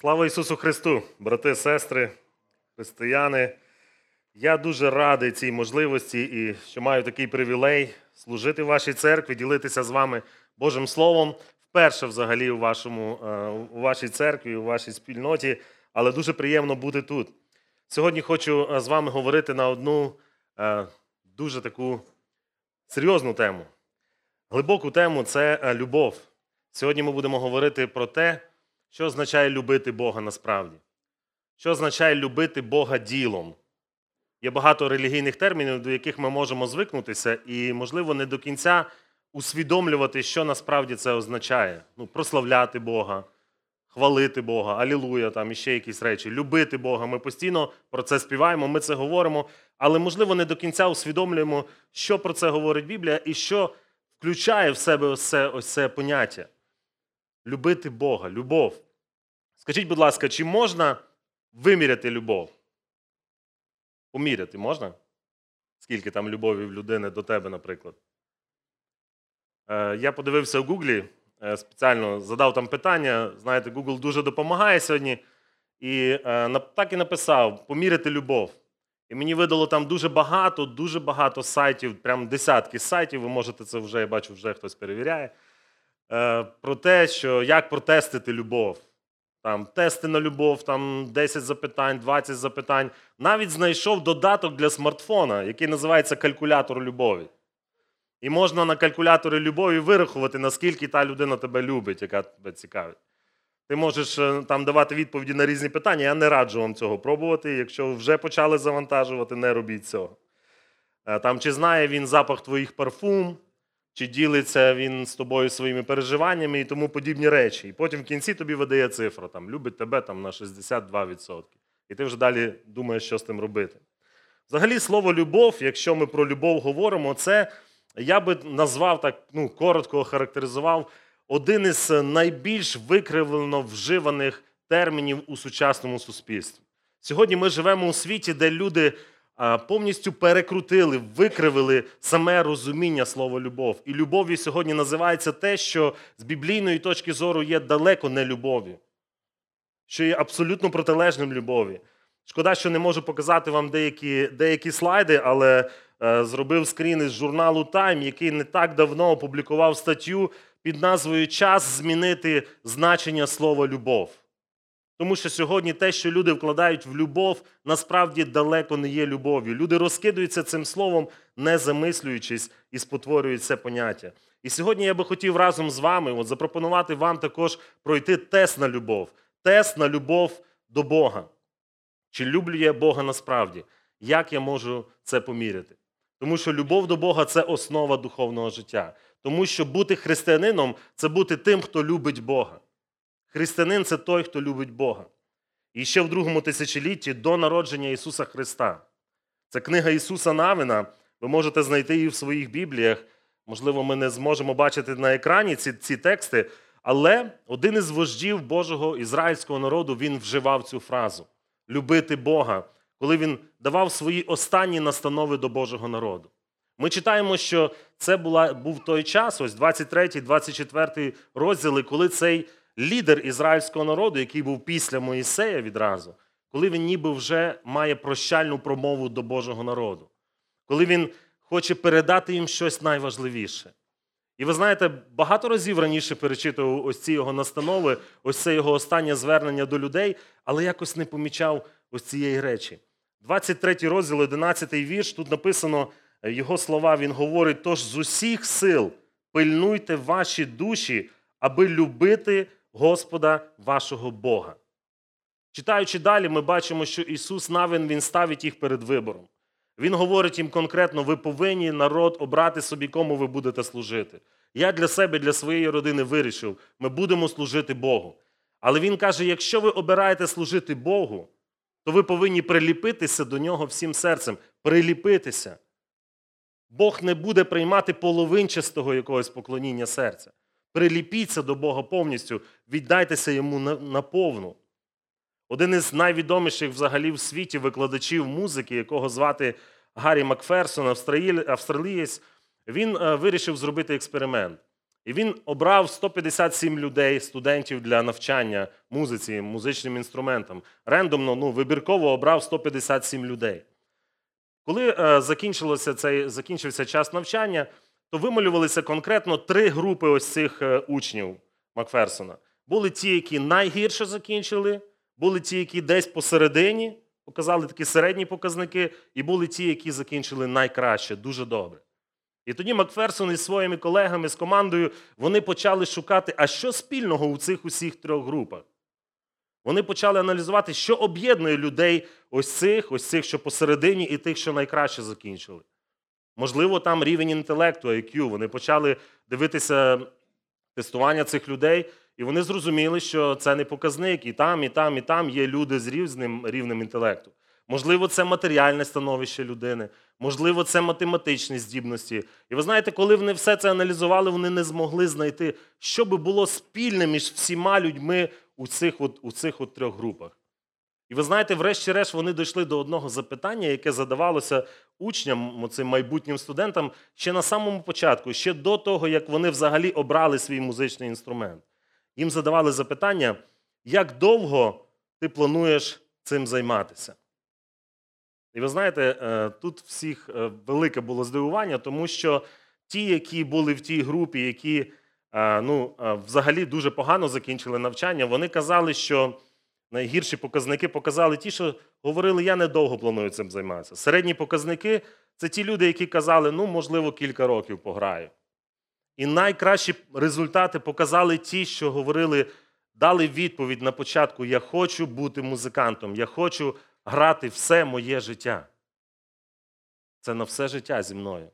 Слава Ісусу Христу, брати, сестри, християни. Я дуже радий цій можливості і що маю такий привілей служити в вашій церкві, ділитися з вами Божим Словом. Вперше взагалі у, вашому, е, у вашій церкві, у вашій спільноті, але дуже приємно бути тут. Сьогодні хочу е, з вами говорити на одну е, дуже таку серйозну тему. Глибоку тему це любов. Сьогодні ми будемо говорити про те, що означає любити Бога насправді. Що означає любити Бога ділом? Є багато релігійних термінів, до яких ми можемо звикнутися, і, можливо, не до кінця усвідомлювати, що насправді це означає. Ну, прославляти Бога, хвалити Бога, алілуя, там і ще якісь речі, любити Бога. Ми постійно про це співаємо, ми це говоримо, але, можливо, не до кінця усвідомлюємо, що про це говорить Біблія і що включає в себе ось ось це поняття. Любити Бога, любов. Скажіть, будь ласка, чи можна виміряти любов? Поміряти можна? Скільки там любові в людини до тебе, наприклад? Е, Я подивився в Гуглі, е, спеціально задав там питання. Знаєте, Google дуже допомагає сьогодні. І е, так і написав: поміряти любов. І мені видало там дуже багато, дуже багато сайтів, прям десятки сайтів. Ви можете це вже, я бачу, вже хтось перевіряє. Е, Про те, що як протестити любов. Там тести на любов, там 10 запитань, 20 запитань. Навіть знайшов додаток для смартфона, який називається калькулятор любові. І можна на калькуляторі любові вирахувати, наскільки та людина тебе любить, яка тебе цікавить. Ти можеш е, там давати відповіді на різні питання. Я не раджу вам цього пробувати. Якщо вже почали завантажувати, не робіть цього. Е, Там, чи знає він запах твоїх парфум, чи ділиться він з тобою своїми переживаннями і тому подібні речі. І потім в кінці тобі видає цифра, там, любить тебе там, на 62%. І ти вже далі думаєш, що з тим робити. Взагалі, слово любов, якщо ми про любов говоримо, це я би назвав так, ну, коротко охарактеризував, один із найбільш викривлено вживаних термінів у сучасному суспільстві. Сьогодні ми живемо у світі, де люди повністю перекрутили, викривили саме розуміння слова любов. І любов'ю сьогодні називається те, що з біблійної точки зору є далеко не любов'ю, що є абсолютно протилежним любові. Шкода, що не можу показати вам деякі, деякі слайди, але е, зробив скрін із журналу Time, який не так давно опублікував статтю під назвою Час змінити значення слова любов. Тому що сьогодні те, що люди вкладають в любов, насправді далеко не є любов'ю. Люди розкидуються цим словом, не замислюючись і спотворюють це поняття. І сьогодні я би хотів разом з вами от, запропонувати вам також пройти тест на любов, тест на любов до Бога. Чи люблю я Бога насправді? Як я можу це поміряти? Тому що любов до Бога це основа духовного життя. Тому що бути християнином це бути тим, хто любить Бога. Християнин це той, хто любить Бога. І ще в другому тисячолітті до народження Ісуса Христа. Це книга Ісуса Навина. Ви можете знайти її в своїх Бібліях. Можливо, ми не зможемо бачити на екрані ці, ці тексти, але один із вождів Божого ізраїльського народу він вживав цю фразу любити Бога, коли він давав свої останні настанови до Божого народу. Ми читаємо, що це була, був той час, ось 23, 24 розділи, коли цей лідер ізраїльського народу, який був після Моїсея відразу, коли він ніби вже має прощальну промову до Божого народу, коли він хоче передати їм щось найважливіше. І ви знаєте, багато разів раніше перечитував ось ці його настанови, ось це його останнє звернення до людей, але якось не помічав ось цієї речі. 23 розділ, 11 вірш, тут написано е, його слова, він говорить: тож з усіх сил пильнуйте ваші душі, аби любити Господа вашого Бога. Читаючи далі, ми бачимо, що Ісус Навин Він ставить їх перед вибором. Він говорить їм конкретно: ви повинні народ обрати собі, кому ви будете служити. Я для себе, для своєї родини вирішив, ми будемо служити Богу. Але він каже: якщо ви обираєте служити Богу, то ви повинні приліпитися до нього всім серцем, приліпитися. Бог не буде приймати половинчастого якогось поклоніння серця. Приліпіться до Бога повністю, віддайтеся йому наповну. Один із найвідоміших взагалі в світі викладачів музики, якого звати Гаррі Макферсон, австралієць, він е, вирішив зробити експеримент. І він обрав 157 людей, студентів для навчання музиці, музичним інструментам. Рендомно, ну, вибірково обрав 157 людей. Коли е, закінчилося цей, закінчився час навчання, то вималювалися конкретно три групи ось цих е, учнів Макферсона. Були ті, які найгірше закінчили, були ті, які десь посередині показали такі середні показники, і були ті, які закінчили найкраще, дуже добре. І тоді Макферсон із своїми колегами, з командою, вони почали шукати, а що спільного у цих усіх трьох групах. Вони почали аналізувати, що об'єднує людей ось цих, ось цих, що посередині, і тих, що найкраще закінчили. Можливо, там рівень інтелекту, IQ. Вони почали дивитися тестування цих людей, і вони зрозуміли, що це не показник. І там, і там, і там є люди з різним рівнем інтелекту. Можливо, це матеріальне становище людини, можливо, це математичні здібності. І ви знаєте, коли вони все це аналізували, вони не змогли знайти, що би було спільне між всіма людьми у цих от, у цих от трьох групах. І ви знаєте, врешті-решт вони дійшли до одного запитання, яке задавалося учням, цим майбутнім студентам, ще на самому початку, ще до того, як вони взагалі обрали свій музичний інструмент. Їм задавали запитання, як довго ти плануєш цим займатися? І ви знаєте, е, тут всіх е, велике було здивування, тому що ті, які були в тій групі, які е, ну, взагалі дуже погано закінчили навчання, вони казали, що найгірші показники показали ті, що говорили, я недовго планую цим займатися. Середні показники це ті люди, які казали, ну, можливо, кілька років пограю. І найкращі результати показали ті, що говорили, дали відповідь на початку: Я хочу бути музикантом, я хочу грати все моє життя. Це на все життя зі мною.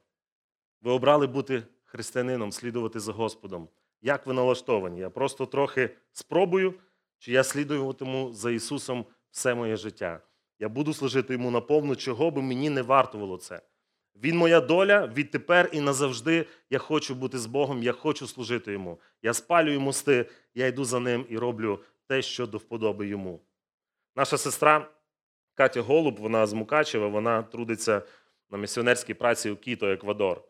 Ви обрали бути християнином, слідувати за Господом. Як ви налаштовані? Я просто трохи спробую, чи я слідуватиму за Ісусом все моє життя. Я буду служити йому наповну, чого би мені не вартувало це. Він моя доля відтепер і назавжди. Я хочу бути з Богом, я хочу служити йому. Я спалюю мости, я йду за ним і роблю те, що до вподоби йому. Наша сестра Катя Голуб, вона з Мукачева, вона трудиться на місіонерській праці у Кіто, Еквадор.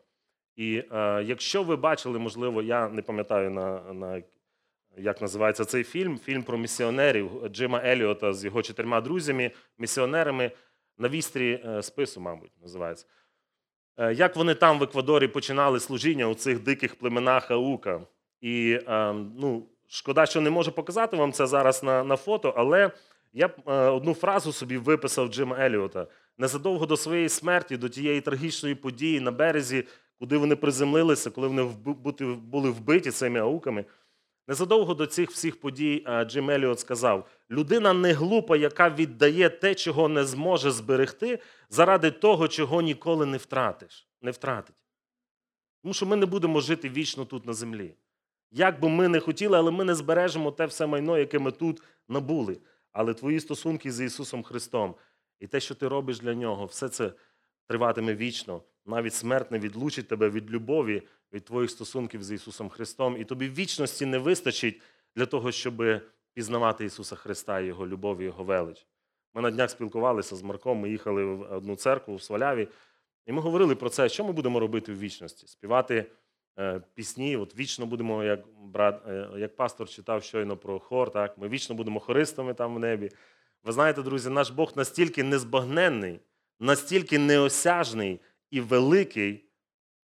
І е, якщо ви бачили, можливо, я не пам'ятаю на, на як називається цей фільм, фільм про місіонерів Джима Еліота з його чотирма друзями, місіонерами на вістрі е, спису, мабуть, називається. Е, як вони там в Еквадорі починали служіння у цих диких племенах Аука. І е, ну, шкода, що не можу показати вам це зараз на, на фото, але. Я б е, одну фразу собі виписав Джима Еліота. Незадовго до своєї смерті, до тієї трагічної події на березі, куди вони приземлилися, коли вони були вбиті цими ауками. Незадовго до цих всіх подій е, Джим Еліот сказав: людина не глупа, яка віддає те, чого не зможе зберегти, заради того, чого ніколи не втратиш, не втратить. Тому що ми не будемо жити вічно тут на землі. Як би ми не хотіли, але ми не збережемо те все майно, яке ми тут набули. Але твої стосунки з Ісусом Христом і те, що ти робиш для Нього, все це триватиме вічно. Навіть смерть не відлучить тебе від любові, від твоїх стосунків з Ісусом Христом. І тобі вічності не вистачить для того, щоб пізнавати Ісуса Христа, Його любов і Його велич. Ми на днях спілкувалися з Марком, ми їхали в одну церкву в Сваляві, і ми говорили про це, що ми будемо робити в вічності. Співати Е, пісні. От вічно будемо, як брат, е, як пастор читав щойно про хор, так ми вічно будемо хористами там в небі. Ви знаєте, друзі, наш Бог настільки незбагненний, настільки неосяжний і великий,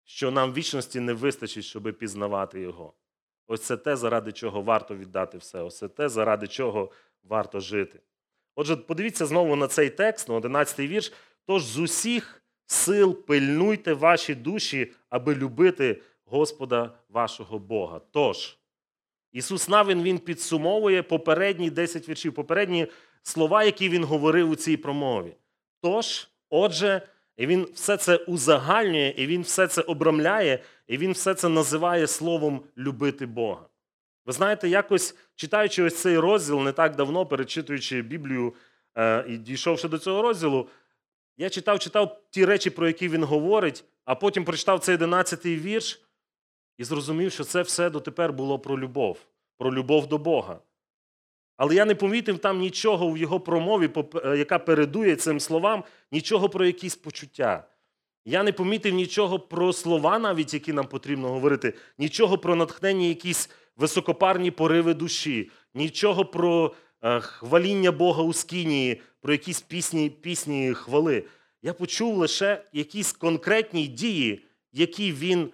що нам вічності не вистачить, щоб пізнавати Його. Ось це те, заради чого варто віддати все. Ось це те, заради чого варто жити. Отже, подивіться знову на цей текст, на 11-й вірш. Тож з усіх сил пильнуйте ваші душі, аби любити Господа вашого Бога. Тож, Ісус Навин Він підсумовує попередні 10 віршів, попередні слова, які Він говорив у цій промові. Тож, отже, і Він все це узагальнює, і Він все це обрамляє, і Він все це називає словом любити Бога. Ви знаєте, якось читаючи ось цей розділ не так давно, перечитуючи Біблію е, і дійшовши до цього розділу, я читав, читав ті речі, про які він говорить, а потім прочитав цей 11-й вірш і зрозумів, що це все дотепер було про любов, про любов до Бога. Але я не помітив там нічого в його промові, е, яка передує цим словам, нічого про якісь почуття. Я не помітив нічого про слова, навіть які нам потрібно говорити, нічого про натхнення, якісь високопарні пориви душі, нічого про е, хваління Бога у скинії, про якісь пісні, пісні хвали. Я почув лише якісь конкретні дії, які він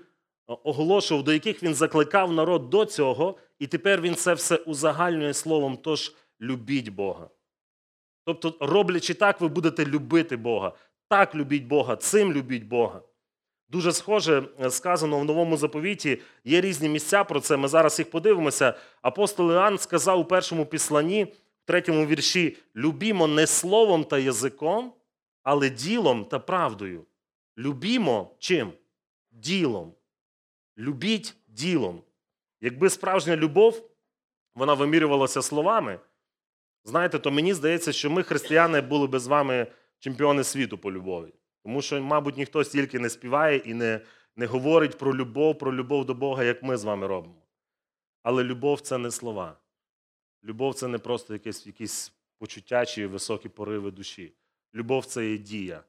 оголошував, до яких він закликав народ до цього, і тепер він це все узагальнює словом. Тож любіть Бога. Тобто, роблячи так, ви будете любити Бога. Так любіть Бога, цим любіть Бога. Дуже схоже е, сказано в новому заповіті. Є різні місця про це. Ми зараз їх подивимося. Апостол Іоанн сказав у першому післанні, в третьому вірші: любімо не словом та язиком, але ділом та правдою. Любімо чим? Ділом. Любіть ділом. Якби справжня любов, вона вимірювалася словами, знаєте, то мені здається, що ми, християни, були би з вами чемпіони світу по любові. Тому що, мабуть, ніхто стільки не співає і не, не говорить про любов, про любов до Бога, як ми з вами робимо. Але любов це не слова. Любов це не просто якесь, якісь почуття чи високі пориви душі. Любов це є дія.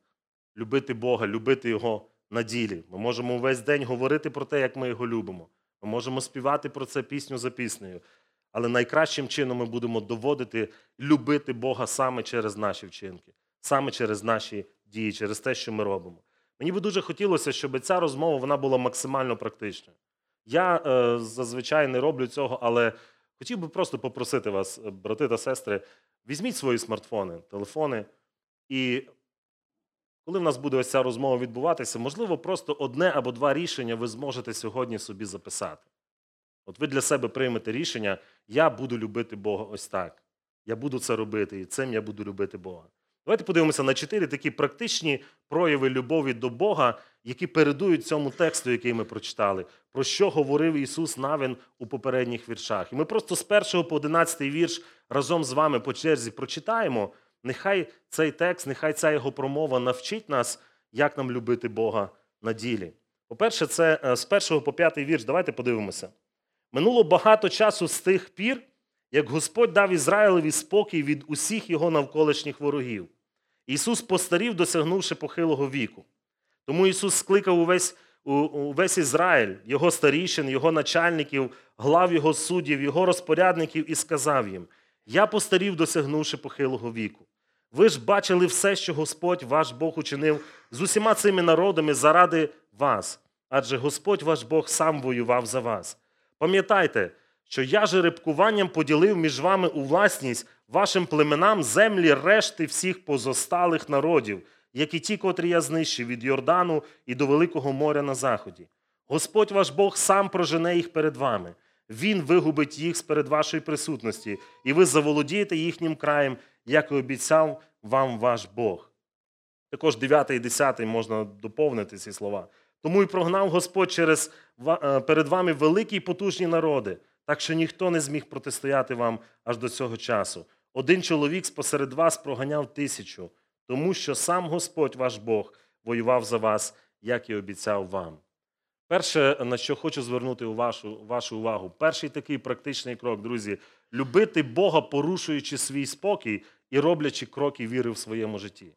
Любити Бога, любити Його на ділі. Ми можемо весь день говорити про те, як ми його любимо. Ми можемо співати про це пісню за піснею. Але найкращим чином ми будемо доводити любити Бога саме через наші вчинки, саме через наші дії, через те, що ми робимо. Мені би дуже хотілося, щоб ця розмова вона була максимально практичною. Я е, зазвичай не роблю цього, але хотів би просто попросити вас, е, брати та сестри, візьміть свої смартфони, телефони, і коли в нас буде ось ця розмова відбуватися, можливо, просто одне або два рішення ви зможете сьогодні собі записати. От ви для себе приймете рішення, я буду любити Бога ось так. Я буду це робити, і цим я буду любити Бога. Давайте подивимося на чотири такі практичні прояви любові до Бога, які передують цьому тексту, який ми прочитали, про що говорив Ісус Навин у попередніх віршах. І ми просто з 1 по 11 вірш разом з вами по черзі прочитаємо. Нехай цей текст, нехай ця його промова навчить нас, як нам любити Бога на ділі. По-перше, це е, з 1 по 5 вірш. Давайте подивимося. Минуло багато часу з тих пір, як Господь дав Ізраїлеві спокій від усіх його навколишніх ворогів. Ісус постарів, досягнувши похилого віку. Тому Ісус скликав увесь увесь Ізраїль, його старішин, його начальників, глав його суддів, його розпорядників і сказав їм: Я постарів, досягнувши похилого віку. Ви ж бачили все, що Господь ваш Бог учинив з усіма цими народами заради вас, адже Господь ваш Бог сам воював за вас. Пам'ятайте, що я жеребкуванням поділив між вами у власність вашим племенам землі решти всіх позосталих народів, як і ті, котрі я знищив від Йордану і до Великого моря на заході. Господь ваш Бог сам прожене їх перед вами. Він вигубить їх з перед вашої присутності, і ви заволодієте їхнім краєм, як і обіцяв вам ваш Бог. Також 9 і 10 можна доповнити ці слова. Тому і прогнав Господь через, е, перед вами великі і потужні народи, так що ніхто не зміг протистояти вам аж до цього часу. Один чоловік спосеред вас проганяв тисячу, тому що сам Господь ваш Бог воював за вас, як і обіцяв вам. Перше, на що хочу звернути вашу, вашу увагу, перший такий практичний крок, друзі, любити Бога, порушуючи свій спокій і роблячи кроки віри в своєму житті.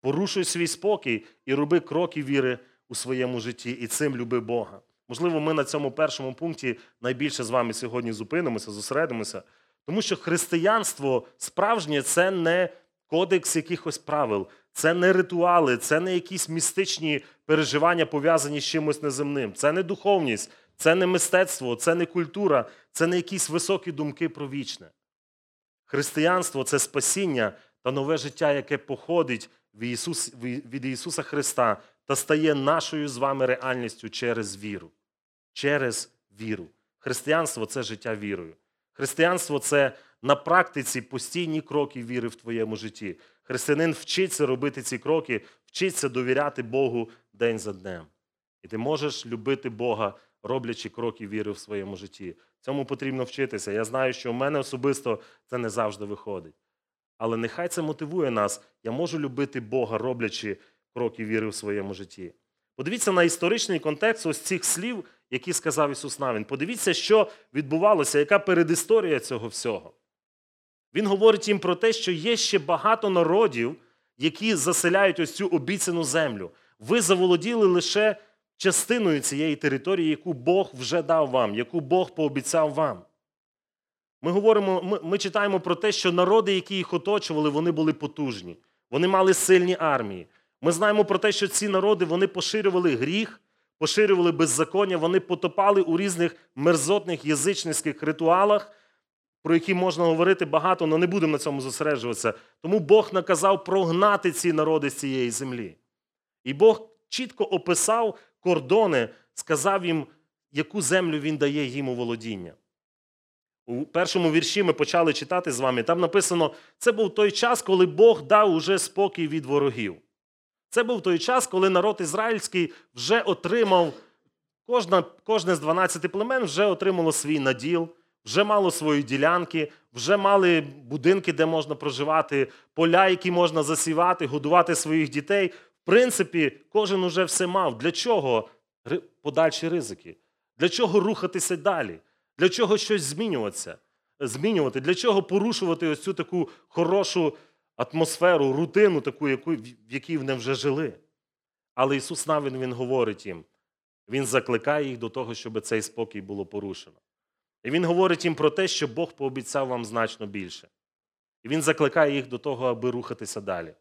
Порушуй свій спокій і роби кроки віри у своєму житті, і цим люби Бога. Можливо, ми на цьому першому пункті найбільше з вами сьогодні зупинимося, зосередимося, тому що християнство справжнє це не кодекс якихось правил, це не ритуали, це не якісь містичні переживання, пов'язані з чимось неземним. Це не духовність, це не мистецтво, це не культура, це не якісь високі думки про вічне. Християнство це спасіння та нове життя, яке походить від Ісуса Христа та стає нашою з вами реальністю через віру. Через віру. Християнство це життя вірою. Християнство це на практиці постійні кроки віри в твоєму житті. Християнин вчиться робити ці кроки, вчиться довіряти Богу день за днем. І ти можеш любити Бога, роблячи кроки віри в своєму житті. Цьому потрібно вчитися. Я знаю, що в мене особисто це не завжди виходить. Але нехай це мотивує нас. Я можу любити Бога, роблячи кроки віри в своєму житті. Подивіться на історичний контекст ось цих слів, які сказав Ісус Навін. Подивіться, що відбувалося, яка передісторія цього всього. Він говорить їм про те, що є ще багато народів, які заселяють ось цю обіцяну землю. Ви заволоділи лише частиною цієї території, яку Бог вже дав вам, яку Бог пообіцяв вам. Ми говоримо, ми, ми читаємо про те, що народи, які їх оточували, вони були потужні, вони мали сильні армії. Ми знаємо про те, що ці народи вони поширювали гріх, поширювали беззаконня, вони потопали у різних мерзотних язичницьких ритуалах, про які можна говорити багато, але не будемо на цьому зосереджуватися. Тому Бог наказав прогнати ці народи з цієї землі. І Бог чітко описав кордони, сказав їм, яку землю він дає їм у володіння. У першому вірші ми почали читати з вами. Там написано: це був той час, коли Бог дав уже спокій від ворогів. Це був той час, коли народ ізраїльський вже отримав, кожна, кожне з 12 племен вже отримало свій наділ, вже мало свої ділянки, вже мали будинки, де можна проживати, поля, які можна засівати, годувати своїх дітей. В принципі, кожен уже все мав. Для чого подальші ризики? Для чого рухатися далі? Для чого щось змінюватися? Змінювати? Для чого порушувати ось цю таку хорошу атмосферу, рутину, таку, в якій вони вже жили? Але Ісус навіть Він говорить їм, Він закликає їх до того, щоб цей спокій було порушено. І Він говорить їм про те, що Бог пообіцяв вам значно більше. І Він закликає їх до того, аби рухатися далі,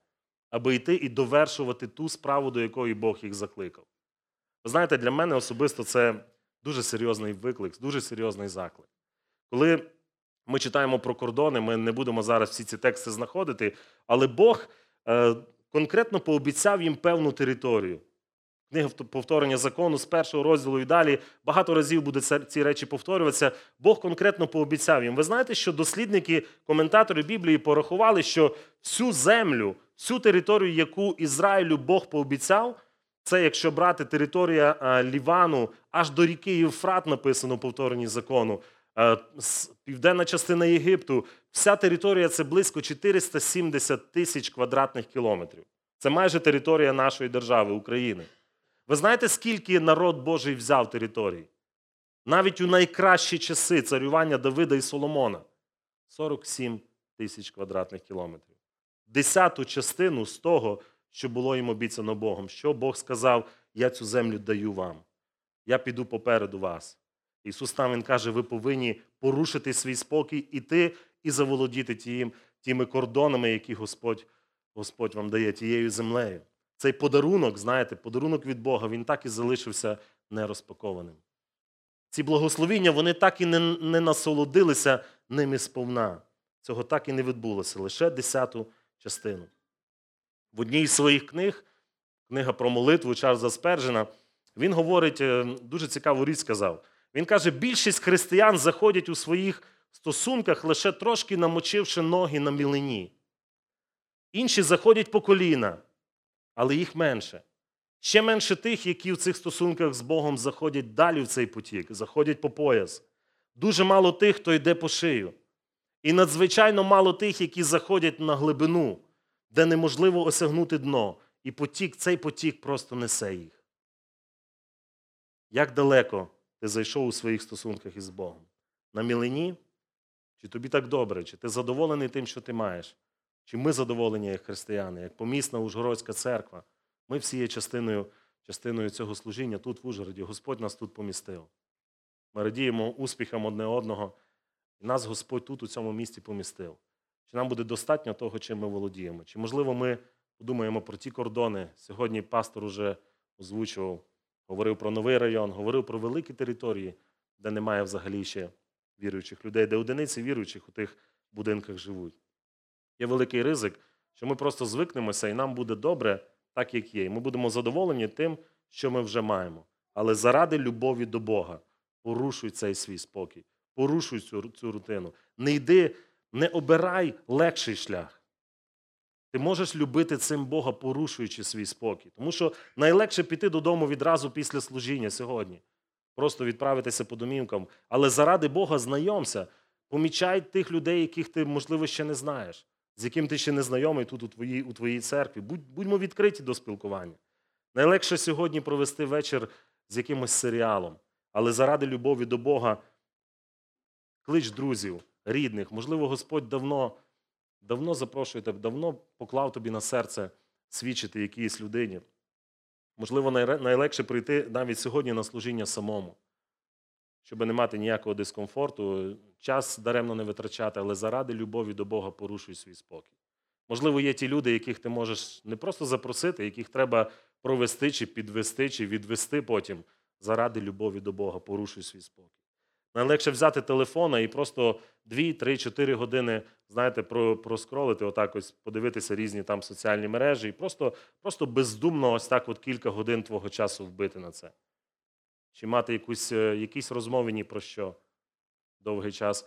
аби йти і довершувати ту справу, до якої Бог їх закликав. Ви знаєте, для мене особисто це дуже серйозний виклик, дуже серйозний заклик. Коли ми читаємо про кордони, ми не будемо зараз всі ці тексти знаходити, але Бог е, конкретно пообіцяв їм певну територію. Книга повторення закону з першого розділу і далі багато разів буде ці речі повторюватися. Бог конкретно пообіцяв їм. Ви знаєте, що дослідники, коментатори Біблії порахували, що всю землю, всю територію, яку Ізраїлю Бог пообіцяв, це якщо брати територія Лівану аж до ріки Євфрат, написано в повторенні закону, південна частина Єгипту, вся територія це близько 470 тисяч квадратних кілометрів. Це майже територія нашої держави, України. Ви знаєте, скільки народ Божий взяв території? Навіть у найкращі часи царювання Давида і Соломона 47 тисяч квадратних кілометрів. Десяту частину з того, що було їм обіцяно Богом. Що Бог сказав: Я цю землю даю вам. Я піду попереду вас. Ісус там Він каже, ви повинні порушити свій спокій, іти і заволодіти тими кордонами, які Господь, Господь вам дає, тією землею. Цей подарунок, знаєте, подарунок від Бога, він так і залишився нерозпакованим. Ці благословіння, вони так і не, не насолодилися ними сповна. Цього так і не відбулося, лише десяту частину. В одній із своїх книг, книга про молитву Чарльза Спержена, він говорить, е, дуже цікаву річ сказав. Він каже, більшість християн заходять у своїх стосунках, лише трошки намочивши ноги на мілині. Інші заходять по коліна, але їх менше. Ще менше тих, які в цих стосунках з Богом заходять далі в цей потік, заходять по пояс. Дуже мало тих, хто йде по шию. І надзвичайно мало тих, які заходять на глибину, де неможливо осягнути дно. І потік, цей потік просто несе їх. Як далеко ти зайшов у своїх стосунках із Богом? На мілині? Чи тобі так добре? Чи ти задоволений тим, що ти маєш? Чи ми задоволені як християни, як помісна Ужгородська церква? Ми всі є частиною, частиною цього служіння тут, в Ужгороді. Господь нас тут помістив. Ми радіємо успіхам одне одного, і нас Господь тут, у цьому місті, помістив. Чи нам буде достатньо того, чим ми володіємо? Чи, можливо, ми подумаємо про ті кордони? Сьогодні пастор уже озвучував, говорив про новий район, говорив про великі території, де немає взагалі ще віруючих людей, де одиниці віруючих у тих будинках живуть. Є великий ризик, що ми просто звикнемося, і нам буде добре, так як є. І ми будемо задоволені тим, що ми вже маємо. Але заради любові до Бога порушуй цей свій спокій, порушуй цю, цю рутину. Не йди, не обирай легший шлях. Ти можеш любити цим Бога, порушуючи свій спокій. Тому що найлегше піти додому відразу після служіння сьогодні. Просто відправитися по домівкам. Але заради Бога знайомся, помічай тих людей, яких ти, можливо, ще не знаєш, з яким ти ще не знайомий тут у твоїй, у твоїй церкві. Будь, будьмо відкриті до спілкування. Найлегше сьогодні провести вечір з якимось серіалом, але заради любові до Бога клич друзів, рідних. Можливо, Господь давно, давно запрошує тебе, давно поклав тобі на серце свідчити якійсь людині. Можливо, найлегше прийти навіть сьогодні на служіння самому, щоб не мати ніякого дискомфорту, час даремно не витрачати, але заради любові до Бога порушуй свій спокій. Можливо, є ті люди, яких ти можеш не просто запросити, яких треба провести, чи підвести, чи відвести потім заради любові до Бога, порушуй свій спокій. Найлегше взяти телефона і просто 2, 3, 4 години, знаєте, проскролити, отак ось подивитися різні там соціальні мережі і просто, просто бездумно ось так от кілька годин твого часу вбити на це. Чи мати якусь, е, якісь розмови ні про що довгий час.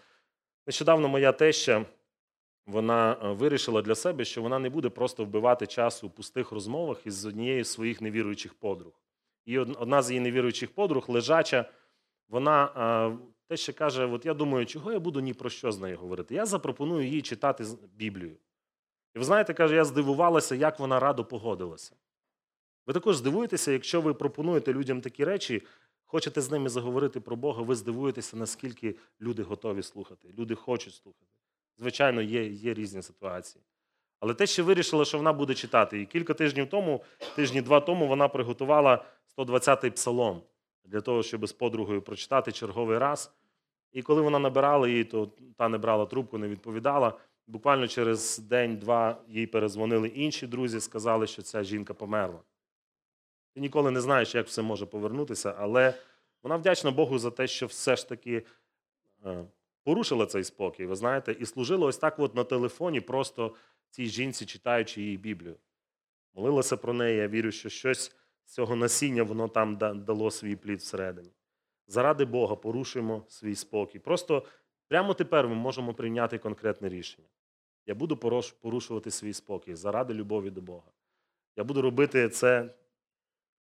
Нещодавно моя теща вона е, вирішила для себе, що вона не буде просто вбивати час у пустих розмовах із однією з своїх невіруючих подруг. І одна з її невіруючих подруг, лежача, вона е, те ще каже: От я думаю, чого я буду ні про що з нею говорити? Я запропоную їй читати Біблію. І ви знаєте, каже, я здивувалася, як вона радо погодилася. Ви також здивуєтеся, якщо ви пропонуєте людям такі речі, хочете з ними заговорити про Бога, ви здивуєтеся, наскільки люди готові слухати, люди хочуть слухати. Звичайно, є, є різні ситуації. Але те, що вирішила, що вона буде читати. І кілька тижнів тому, тижні два тому, вона приготувала 120-й псалом для того, щоб з подругою прочитати черговий раз. І коли вона набирала її, то та не брала трубку, не відповідала. Буквально через день-два їй перезвонили інші друзі, сказали, що ця жінка померла. Ти ніколи не знаєш, як все може повернутися, але вона вдячна Богу за те, що все ж таки е, порушила цей спокій, ви знаєте, і служила ось так от на телефоні, просто цій жінці, читаючи її Біблію. Молилася про неї, я вірю, що щось з цього насіння воно там дало свій плід всередині. Заради Бога порушуємо свій спокій. Просто прямо тепер ми можемо прийняти конкретне рішення. Я буду порушувати свій спокій заради любові до Бога. Я буду робити це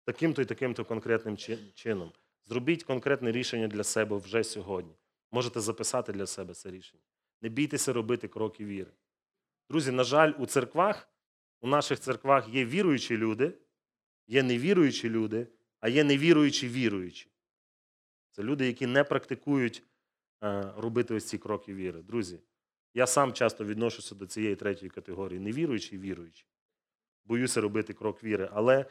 таким-то і таким-то конкретним чином. Зробіть конкретне рішення для себе вже сьогодні. Можете записати для себе це рішення. Не бійтеся робити кроки віри. Друзі, на жаль, у церквах, у наших церквах є віруючі люди, є невіруючі люди, а є невіруючі віруючі. Це люди, які не практикують е, робити ось ці кроки віри. Друзі, я сам часто відношуся до цієї третьої категорії: невіруючі і віруючі. Боюся робити крок віри, але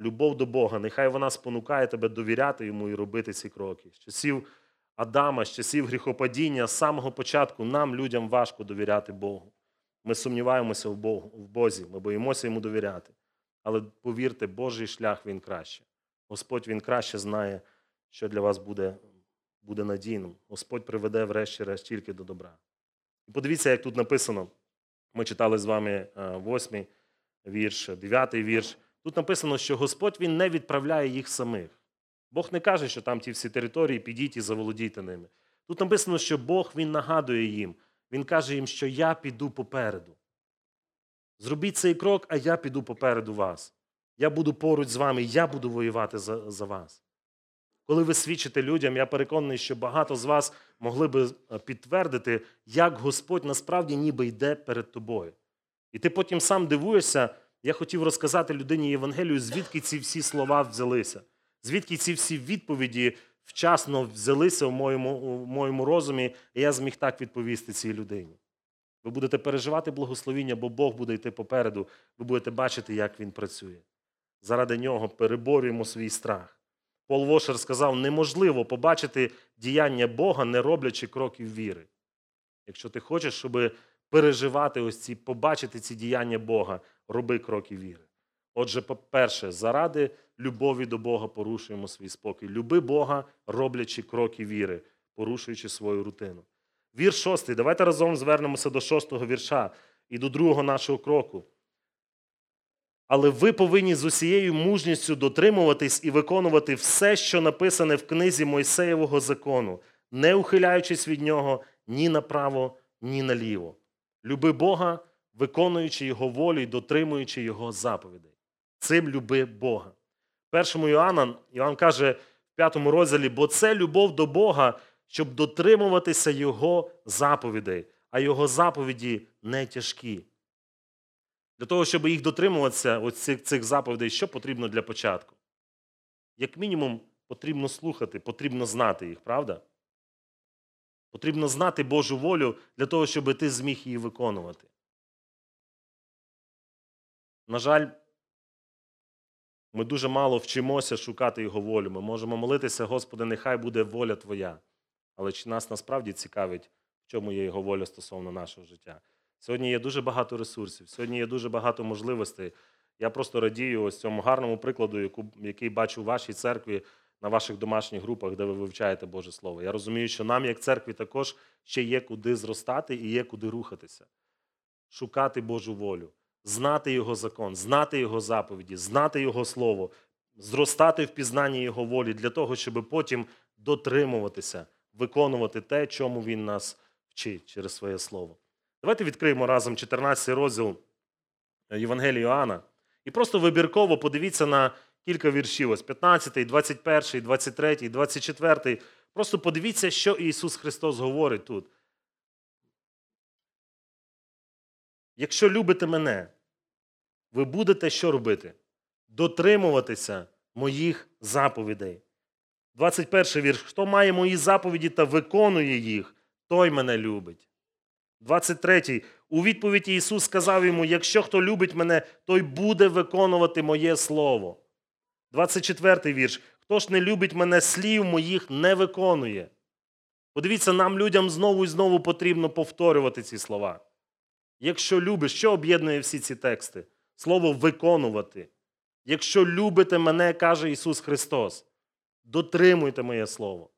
любов до Бога, нехай вона спонукає тебе довіряти йому і робити ці кроки. З часів Адама, з часів гріхопадіння, з самого початку нам, людям, важко довіряти Богу. Ми сумніваємося в Богу, в Бозі, ми боїмося йому довіряти. Але повірте, Божий шлях він краще. Господь він краще знає, що для вас буде, буде надійним. Господь приведе врешті-решт тільки до добра. І подивіться, як тут написано. Ми читали з вами е, восьмий вірш, дев'ятий вірш. Тут написано, що Господь він не відправляє їх самих. Бог не каже, що там ті всі території, підіть і заволодійте ними. Тут написано, що Бог він нагадує їм. Він каже їм, що я піду попереду. Зробіть цей крок, а я піду попереду вас. Я буду поруч з вами, я буду воювати за, за вас. Коли ви свідчите людям, я переконаний, що багато з вас могли би е, підтвердити, як Господь насправді ніби йде перед тобою. І ти потім сам дивуєшся, я хотів розказати людині Євангелію, звідки ці всі слова взялися, звідки ці всі відповіді вчасно взялися в моєму, у моєму розумі, і я зміг так відповісти цій людині. Ви будете переживати благословіння, бо Бог буде йти попереду, ви будете бачити, як він працює. Заради нього переборюємо свій страх. Пол Вошер сказав: неможливо побачити діяння Бога, не роблячи кроків віри. Якщо ти хочеш, щоб переживати ось ці, побачити ці діяння Бога, роби кроки віри. Отже, по-перше, заради любові до Бога порушуємо свій спокій. Люби Бога, роблячи кроки віри, порушуючи свою рутину. Вірш шостий. Давайте разом звернемося до шостого вірша і до другого нашого кроку. Але ви повинні з усією мужністю дотримуватись і виконувати все, що написане в книзі Мойсеєвого закону, не ухиляючись від нього ні направо, ні наліво. Люби Бога, виконуючи Його волю і дотримуючи Його заповідей. Цим люби Бога. Першому Іоанна Іоанн каже в п'ятому розділі, бо це любов до Бога, щоб дотримуватися Його заповідей, а Його заповіді не тяжкі. Для того, щоб їх дотримуватися, ось цих, цих заповідей, що потрібно для початку? Як мінімум, потрібно слухати, потрібно знати їх, правда? Потрібно знати Божу волю для того, щоб ти зміг її виконувати. На жаль, Ми дуже мало вчимося шукати Його волю. Ми можемо молитися, Господи, нехай буде воля Твоя. Але чи нас насправді цікавить, в чому є Його воля стосовно нашого життя? Сьогодні є дуже багато ресурсів, сьогодні є дуже багато можливостей. Я просто радію ось цьому гарному прикладу, який бачу в вашій церкві на ваших домашніх групах, де ви вивчаєте Боже Слово. Я розумію, що нам, як церкві, також ще є куди зростати і є куди рухатися. Шукати Божу волю, знати Його закон, знати Його заповіді, знати Його Слово, зростати в пізнанні Його волі для того, щоб потім дотримуватися, виконувати те, чому Він нас вчить через своє слово. Давайте відкриємо разом 14 розділ Євангелія Іоанна. І просто вибірково подивіться на кілька віршів. Ось 15, 21, 23, 24. Просто подивіться, що Ісус Христос говорить тут. Якщо любите мене, ви будете що робити? Дотримуватися моїх заповідей. 21 вірш. Хто має мої заповіді та виконує їх, той мене любить. 23. У відповіді Ісус сказав йому: якщо хто любить мене, той буде виконувати моє слово. 24 вірш. Хто ж не любить мене, слів моїх не виконує. Подивіться, нам, людям, знову і знову потрібно повторювати ці слова. Якщо любиш, що об'єднує всі ці тексти? Слово виконувати. Якщо любите мене, каже Ісус Христос, дотримуйте моє Слово,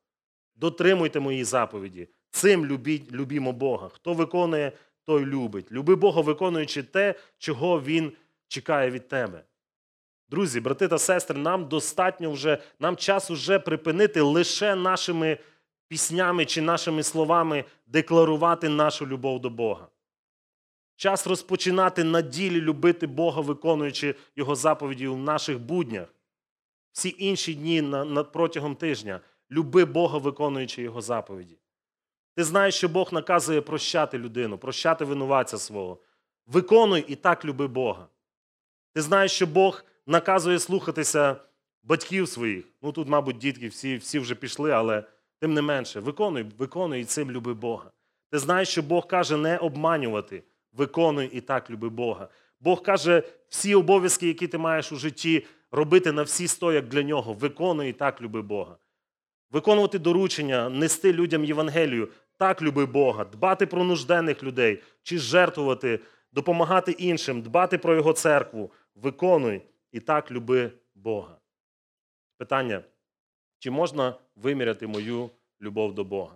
дотримуйте мої заповіді. Цим любіть, любімо Бога. Хто виконує, той любить. Люби Бога, виконуючи те, чого Він чекає від тебе. Друзі, брати та сестри, нам достатньо вже, нам час вже припинити лише нашими піснями чи нашими словами декларувати нашу любов до Бога. Час розпочинати на ділі любити Бога, виконуючи Його заповіді в наших буднях. Всі інші дні на, на, протягом тижня люби Бога, виконуючи Його заповіді. Ти знаєш, що Бог наказує прощати людину, прощати винуватця свого. Виконуй і так люби Бога. Ти знаєш, що Бог наказує слухатися батьків своїх. Ну тут, мабуть, дітки всі, всі вже пішли, але тим не менше, виконуй, виконуй і цим люби Бога. Ти знаєш, що Бог каже не обманювати, виконуй і так люби Бога. Бог каже, всі обов'язки, які ти маєш у житті, робити на всі сто, як для нього. Виконуй і так люби Бога. Виконувати доручення, нести людям Євангелію, так люби Бога, дбати про нужденних людей, чи жертвувати, допомагати іншим, дбати про Його церкву. Виконуй і так люби Бога. Питання: чи можна виміряти мою любов до Бога?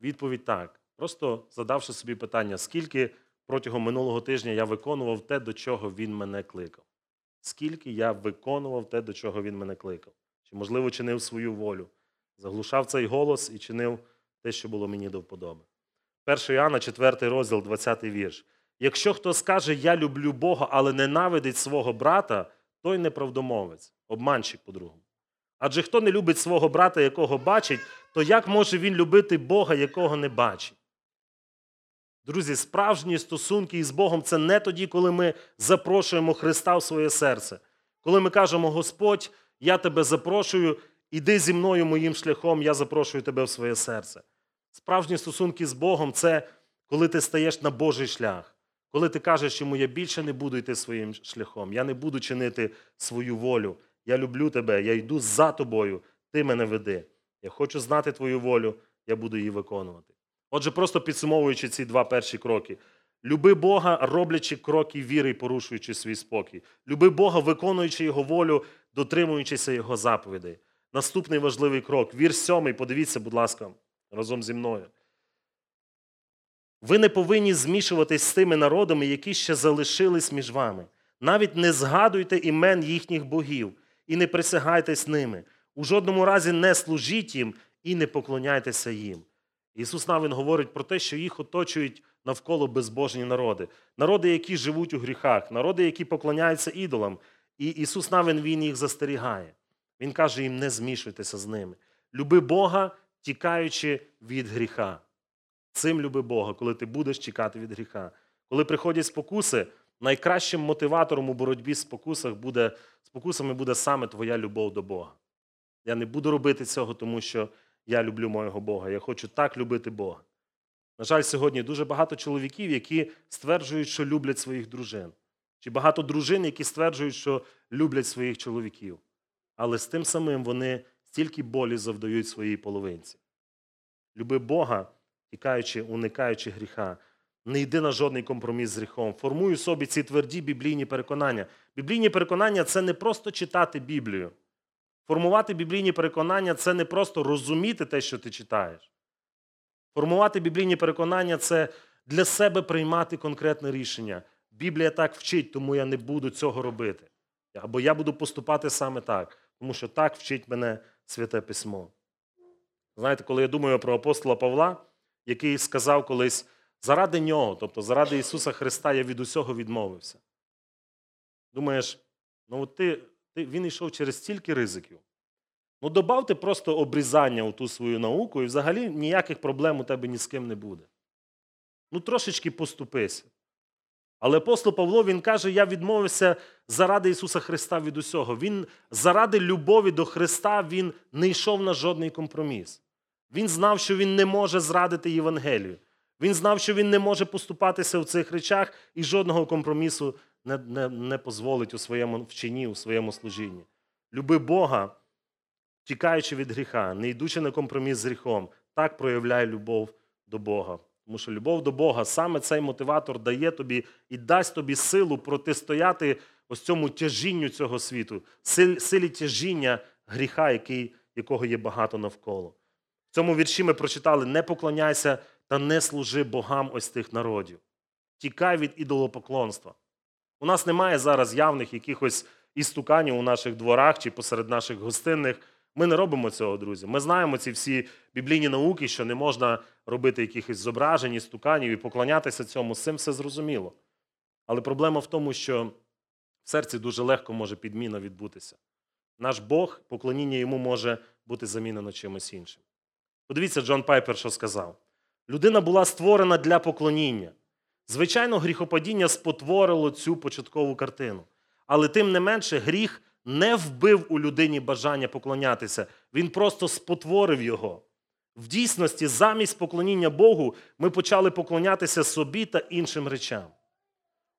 Відповідь так. Просто задавши собі питання, скільки протягом минулого тижня я виконував те, до чого він мене кликав. Скільки я виконував те, до чого він мене кликав. Чи, можливо, чинив свою волю, заглушав цей голос і чинив те, що було мені до вподоби. 1 Іоанна, 4 розділ, 20 вірш. Якщо хто скаже, я люблю Бога, але ненавидить свого брата, той неправдомовець, обманщик по-другому. Адже хто не любить свого брата, якого бачить, то як може він любити Бога, якого не бачить? Друзі, справжні стосунки із Богом це не тоді, коли ми запрошуємо Христа в своє серце. Коли ми кажемо, Господь, я тебе запрошую, іди зі мною моїм шляхом, я запрошую тебе в своє серце. Справжні стосунки з Богом це коли ти стаєш на Божий шлях, коли ти кажеш йому, я більше не буду йти своїм шляхом, я не буду чинити свою волю. Я люблю тебе, я йду за тобою, ти мене веди. Я хочу знати твою волю, я буду її виконувати. Отже, просто підсумовуючи ці два перші кроки. Люби Бога, роблячи кроки віри порушуючи свій спокій. Люби Бога, виконуючи Його волю, дотримуючися Його заповідей. Наступний важливий крок. Вір сьомий, подивіться, будь ласка, разом зі мною. Ви не повинні змішуватись з тими народами, які ще залишились між вами. Навіть не згадуйте імен їхніх богів і не присягайтесь ними. У жодному разі не служіть їм і не поклоняйтеся їм. Ісус Навин говорить про те, що їх оточують навколо безбожні народи, народи, які живуть у гріхах, народи, які поклоняються ідолам. І Ісус Навин Він їх застерігає. Він каже їм: не змішуйтеся з ними. Люби Бога, тікаючи від гріха. Цим люби Бога, коли ти будеш тікати від гріха. Коли приходять спокуси, найкращим мотиватором у боротьбі з спокусах буде, спокусами буде саме твоя любов до Бога. Я не буду робити цього, тому що я люблю моєго Бога. Я хочу так любити Бога. На жаль, сьогодні дуже багато чоловіків, які стверджують, що люблять своїх дружин. Чи багато дружин, які стверджують, що люблять своїх чоловіків, але з тим самим вони стільки болі завдають своїй половинці. Люби Бога, тікаючи, уникаючи гріха. Не йди на жодний компроміс з гріхом. Формуй у собі ці тверді біблійні переконання. Біблійні переконання це не просто читати Біблію. Формувати біблійні переконання це не просто розуміти те, що ти читаєш. Формувати біблійні переконання це для себе приймати конкретне рішення. Біблія так вчить, тому я не буду цього робити. Або я буду поступати саме так, тому що так вчить мене Святе Письмо. Знаєте, коли я думаю про апостола Павла, який сказав колись, заради нього, тобто заради Ісуса Христа, я від усього відмовився. Думаєш, ну от ти, він йшов через стільки ризиків. Ну, добавте просто обрізання у ту свою науку, і взагалі ніяких проблем у тебе ні з ким не буде. Ну, трошечки поступися. Але апостол Павло він каже: Я відмовився заради Ісуса Христа від усього. Він заради любові до Христа він не йшов на жодний компроміс. Він знав, що він не може зрадити Євангелію. Він знав, що він не може поступатися в цих речах і жодного компромісу не, не, не дозволить у своєму вченні, у своєму служінні. Люби Бога, тікаючи від гріха, не йдучи на компроміс з гріхом, так проявляй любов до Бога. Тому що любов до Бога, саме цей мотиватор дає тобі і дасть тобі силу протистояти ось цьому тяжінню цього світу, силі тяжіння гріха, який, якого є багато навколо. В цьому вірші ми прочитали: не поклоняйся та не служи богам ось тих народів. Тікай від ідолопоклонства. У нас немає зараз явних якихось істуканів у наших дворах чи посеред наших гостинних. Ми не робимо цього, друзі. Ми знаємо ці всі біблійні науки, що не можна робити якихось зображень, істуканів і поклонятися цьому. З цим все зрозуміло. Але проблема в тому, що в серці дуже легко може підміна відбутися. Наш Бог, поклоніння йому може бути замінено чимось іншим. Подивіться, Джон Пайпер, що сказав: людина була створена для поклоніння. Звичайно, гріхопадіння спотворило цю початкову картину. Але тим не менше, гріх не вбив у людині бажання поклонятися, він просто спотворив його. В дійсності, замість поклоніння Богу, ми почали поклонятися собі та іншим речам.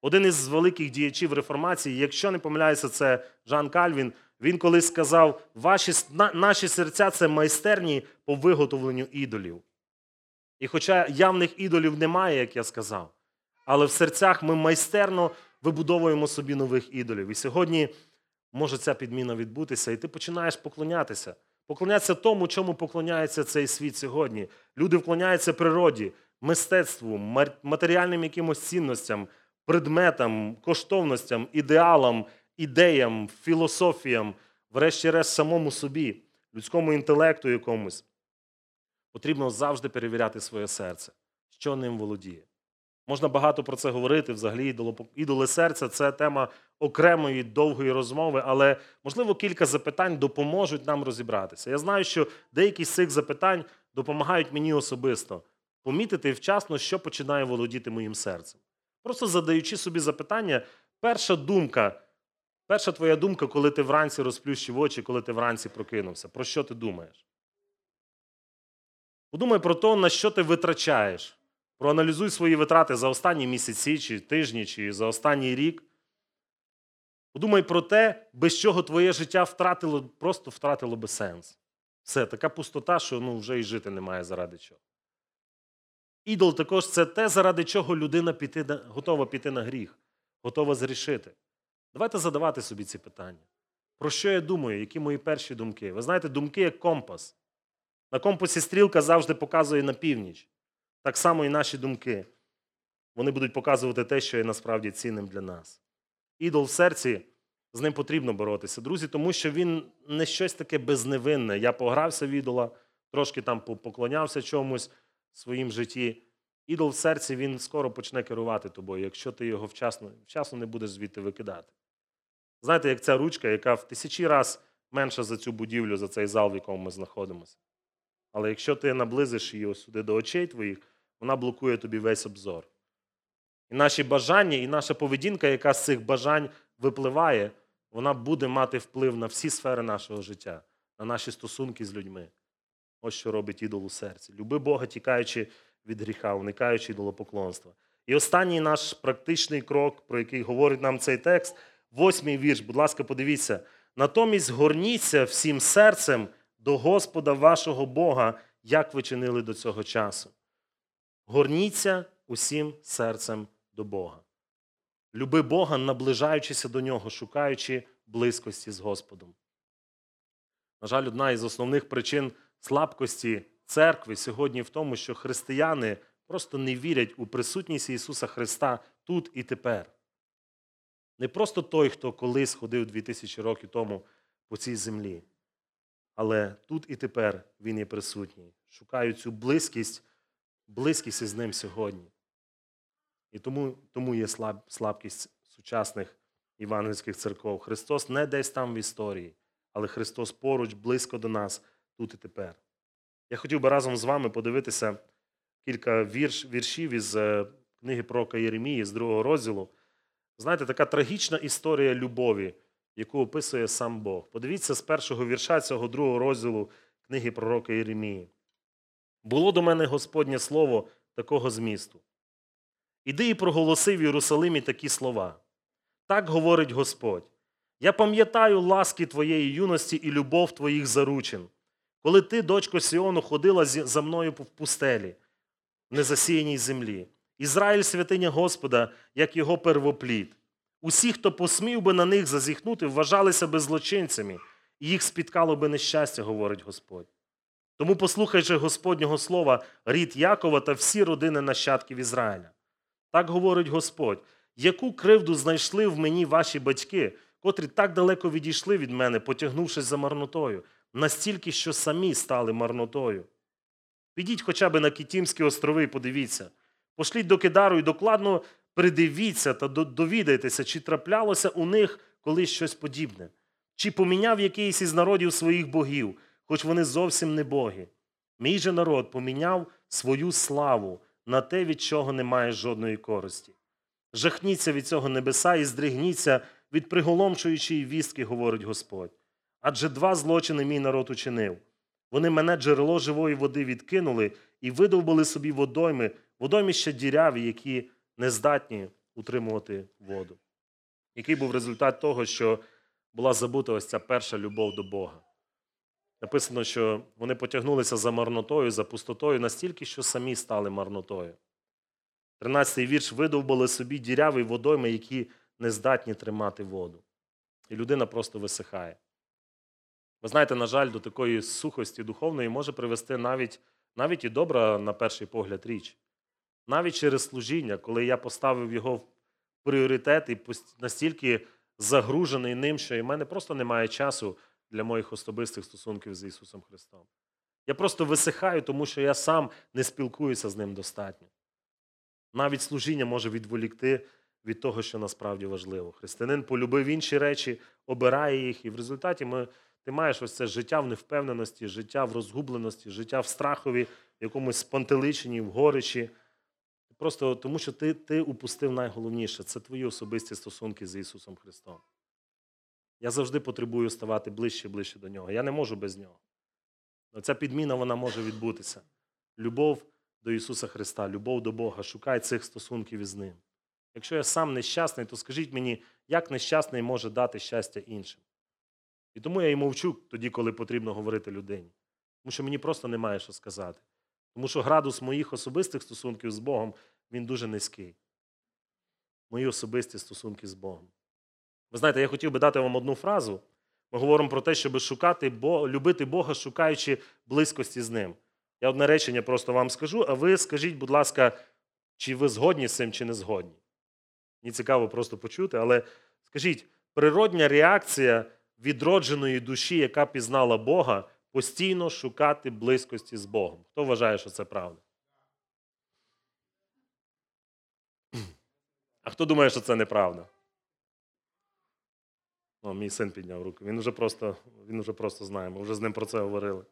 Один із великих діячів реформації, якщо не помиляюся, це Жан Кальвін, він колись сказав: Ваші, наші серця це майстерні по виготовленню ідолів. І хоча явних ідолів немає, як я сказав, але в серцях ми майстерно вибудовуємо собі нових ідолів. І сьогодні може ця підміна відбутися, і ти починаєш поклонятися. Поклонятися тому, чому поклоняється цей світ сьогодні. Люди вклоняються природі, мистецтву, матеріальним якимось цінностям, предметам, коштовностям, ідеалам, ідеям, філософіям, врешті-решт, самому собі, людському інтелекту якомусь. Потрібно завжди перевіряти своє серце, що ним володіє. Можна багато про це говорити. Взагалі, ідоли серця це тема окремої довгої розмови, але можливо кілька запитань допоможуть нам розібратися. Я знаю, що деякі з цих запитань допомагають мені особисто помітити вчасно, що починає володіти моїм серцем. Просто задаючи собі запитання, перша думка, перша твоя думка, коли ти вранці розплющив очі, коли ти вранці прокинувся, про що ти думаєш? Подумай про те, на що ти витрачаєш. Проаналізуй свої витрати за останні місяці, чи тижні, чи за останній рік. Подумай про те, без чого твоє життя втратило, просто втратило би сенс. Все, така пустота, що ну, вже і жити немає заради чого. Ідол також це те, заради чого людина піти, готова піти на гріх, готова зрішити. Давайте задавати собі ці питання. Про що я думаю, які мої перші думки? Ви знаєте, думки як компас. На компасі стрілка завжди показує на північ. Так само і наші думки. Вони будуть показувати те, що є насправді цінним для нас. Ідол в серці, з ним потрібно боротися, друзі, тому що він не щось таке безневинне. Я погрався в ідола, трошки там поклонявся чомусь в своїм житті. Ідол в серці він скоро почне керувати тобою, якщо ти його вчасно вчасно не будеш звідти викидати. Знаєте, як ця ручка, яка в тисячі раз менша за цю будівлю, за цей зал, в якому ми знаходимося. Але якщо ти наблизиш її сюди до очей твоїх, вона блокує тобі весь обзор. І наші бажання, і наша поведінка, яка з цих бажань випливає, вона буде мати вплив на всі сфери нашого життя, на наші стосунки з людьми. Ось що робить ідол у серці. Люби Бога, тікаючи від гріха, уникаючи ідолопоклонства. І останній наш практичний крок, про який говорить нам цей текст, восьмий вірш, будь ласка, подивіться. Натомість горніться всім серцем до Господа вашого Бога, як ви чинили до цього часу. Горніться усім серцем до Бога. Люби Бога, наближаючися до нього, шукаючи близькості з Господом. На жаль, одна із основних причин слабкості церкви сьогодні в тому, що християни просто не вірять у присутність Ісуса Христа тут і тепер. Не просто той, хто колись ходив 2000 років тому по цій землі, але тут і тепер Він є присутній. Шукаю цю близькість, близькість із ним сьогодні. І тому, тому є слаб, слабкість сучасних євангельських церков. Христос не десь там в історії, але Христос поруч, близько до нас, тут і тепер. Я хотів би разом з вами подивитися кілька вірш, віршів із е, книги пророка Єремії з другого розділу. Знаєте, така трагічна історія любові, яку описує сам Бог. Подивіться з першого вірша цього другого розділу книги пророка Єремії. Було до мене Господнє слово такого змісту. Іди і проголоси в Єрусалимі такі слова. Так говорить Господь. Я пам'ятаю ласки твоєї юності і любов твоїх заручин, коли ти, дочко Сіону, ходила за мною в пустелі, в незасіяній землі. Ізраїль святиня Господа, як його первоплід. Усі, хто посмів би на них зазіхнути, вважалися би злочинцями, і їх спіткало би нещастя, говорить Господь. Тому послухайше Господнього слова, рід Якова та всі родини нащадків Ізраїля. Так говорить Господь, яку кривду знайшли в мені ваші батьки, котрі так далеко відійшли від мене, потягнувшись за марнотою, настільки, що самі стали марнотою. Підіть хоча б на Кітімські острови і подивіться. Пошліть до Кедару і докладно придивіться та довідайтеся, чи траплялося у них колись щось подібне, чи поміняв якийсь із народів своїх богів, хоч вони зовсім не боги. Мій же народ поміняв свою славу на те, від чого немає жодної користі. Жахніться від цього небеса і здригніться від приголомшуючої вістки, говорить Господь. Адже два злочини мій народ учинив. Вони мене джерело живої води відкинули і видовбали собі водойми, водоймища діряві, які не здатні утримувати воду. Який був результат того, що була забута ось ця перша любов до Бога? Написано, що вони потягнулися за марнотою, за пустотою настільки, що самі стали марнотою. 13-й вірш видовбали собі діряві водойми, які не здатні тримати воду. І людина просто висихає. Ви знаєте, на жаль, до такої сухості духовної може привести навіть, навіть і добра, на перший погляд, річ. Навіть через служіння, коли я поставив його в пріоритет і настільки загружений ним, що і в мене просто немає часу для моїх особистих стосунків з Ісусом Христом. Я просто висихаю, тому що я сам не спілкуюся з ним достатньо. Навіть служіння може відволікти від того, що насправді важливо. Християнин полюбив інші речі, обирає їх, і в результаті ми, ти маєш ось це життя в невпевненості, життя в розгубленості, життя в страхові, в якомусь спантеличенні, в горечі. Просто тому, що ти, ти упустив найголовніше це твої особисті стосунки з Ісусом Христом. Я завжди потребую ставати ближче і ближче до нього. Я не можу без нього. Но ця підміна вона може відбутися. Любов до Ісуса Христа, любов до Бога, шукай цих стосунків із Ним. Якщо я сам нещасний, то скажіть мені, як нещасний може дати щастя іншим? І тому я і мовчу тоді, коли потрібно говорити людині. Тому що мені просто немає що сказати. Тому що градус моїх особистих стосунків з Богом він дуже низький. Мої особисті стосунки з Богом. Ви знаєте, я хотів би дати вам одну фразу. Ми говоримо про те, щоб шукати Бо- любити Бога, шукаючи близькості з Ним. Я одне речення просто вам скажу, а ви скажіть, будь ласка, чи ви згодні з цим, чи не згодні. Мені цікаво просто почути, але скажіть, природня реакція відродженої душі, яка пізнала Бога, постійно шукати близькості з Богом. Хто вважає, що це правда? А хто думає, що це неправда? О, мій син підняв руку. Він вже просто, він вже просто знає. Ми вже з ним про це говорили.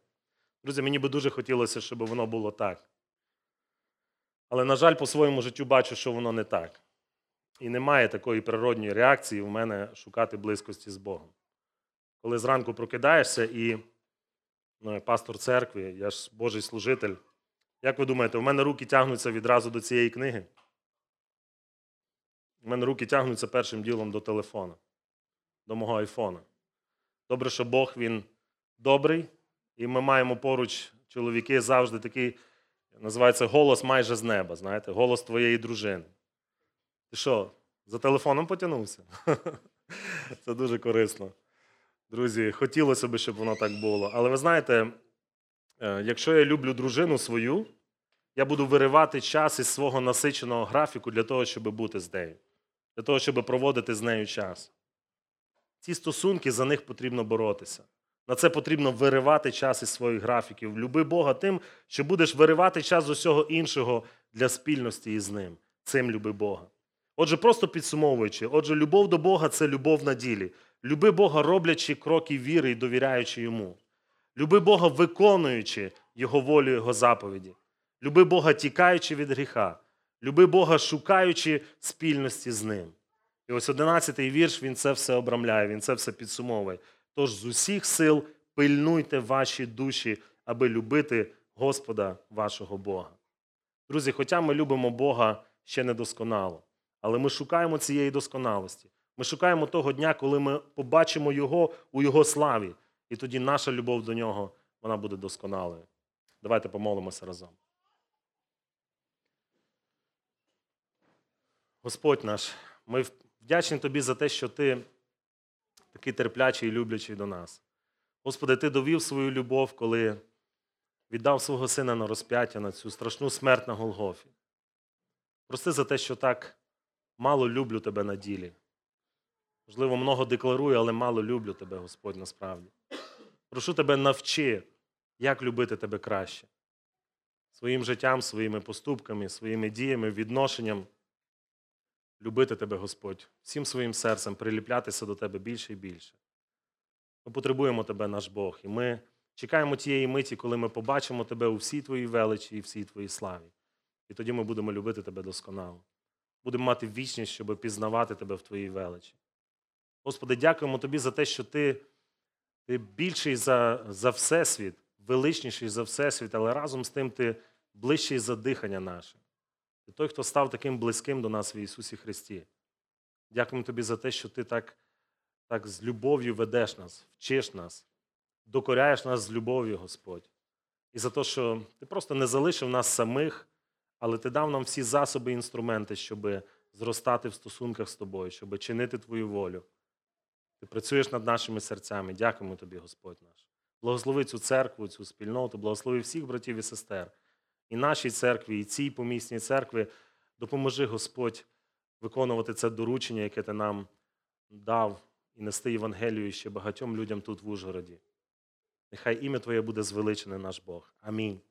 Друзі, мені би дуже хотілося, щоб воно було так. Але, на жаль, по своєму життю бачу, що воно не так. І немає такої природньої реакції в мене шукати близькості з Богом. Коли зранку прокидаєшся і ну, я пастор церкви, я ж Божий служитель. Як ви думаєте, в мене руки тягнуться відразу до цієї книги? У мене руки тягнуться першим ділом до телефона, до мого айфона. Добре, що Бог він добрий, і ми маємо поруч чоловіки завжди такий, називається голос майже з неба. Знаєте, голос твоєї дружини. Ти що, за телефоном потягнувся? Це дуже корисно. Друзі, хотілося б, щоб воно так було. Але ви знаєте, е, якщо я люблю дружину свою, я буду виривати час із свого насиченого графіку для того, щоб бути з нею, для того, щоб проводити з нею час. Ці стосунки за них потрібно боротися. На це потрібно виривати час із своїх графіків. Люби Бога тим, що будеш виривати час з усього іншого для спільності із ним. Цим люби Бога. Отже, просто підсумовуючи, отже, любов до Бога це любов на ділі. Люби Бога, роблячи кроки віри і довіряючи йому. Люби Бога, виконуючи Його волю, Його заповіді. Люби Бога, тікаючи від гріха. Люби Бога, шукаючи спільності з ним. І ось одинадцятий вірш він це все обрамляє, він це все підсумовує. Тож з усіх сил пильнуйте ваші душі, аби любити Господа вашого Бога. Друзі, хоча ми любимо Бога ще недосконало, але ми шукаємо цієї досконалості. Ми шукаємо того дня, коли ми побачимо Його у Його славі, і тоді наша любов до нього вона буде досконалою. Давайте помолимося разом. Господь наш, ми вдячні Тобі за те, що Ти такий терплячий і люблячий до нас. Господи, Ти довів свою любов, коли віддав свого сина на розп'яття на цю страшну смерть на Голгофі. Прости за те, що так мало люблю Тебе на ділі. Можливо, много декларую, але мало люблю Тебе, Господь, насправді. Прошу Тебе, навчи, як любити Тебе краще. Своїм життям, своїми поступками, своїми діями, відношенням. Любити Тебе, Господь, всім своїм серцем, приліплятися до Тебе більше і більше. Ми потребуємо Тебе, наш Бог, і ми чекаємо тієї миті, коли ми побачимо Тебе у всій Твоїй величі і всій Твоїй славі. І тоді ми будемо любити Тебе досконало. Будемо мати вічність, щоб пізнавати Тебе в Твоїй величі. Господи, дякуємо Тобі за те, що Ти, ти більший за, за Всесвіт, величніший за Всесвіт, але разом з тим Ти ближчий за дихання наше. Ти той, хто став таким близьким до нас в Ісусі Христі. Дякуємо Тобі за те, що Ти так, так з любов'ю ведеш нас, вчиш нас, докоряєш нас з любов'ю, Господь. І за те, що Ти просто не залишив нас самих, але Ти дав нам всі засоби і інструменти, щоб зростати в стосунках з тобою, щоб чинити Твою волю. Ти працюєш над нашими серцями. Дякуємо Тобі, Господь наш. Благослови цю церкву, цю спільноту, благослови всіх братів і сестер. І нашій церкві, і цій помісній церкві допоможи, Господь, виконувати це доручення, яке ти нам дав, і нести Євангелію ще багатьом людям тут в Ужгороді. Нехай ім'я Твоє буде звеличене, наш Бог. Амінь.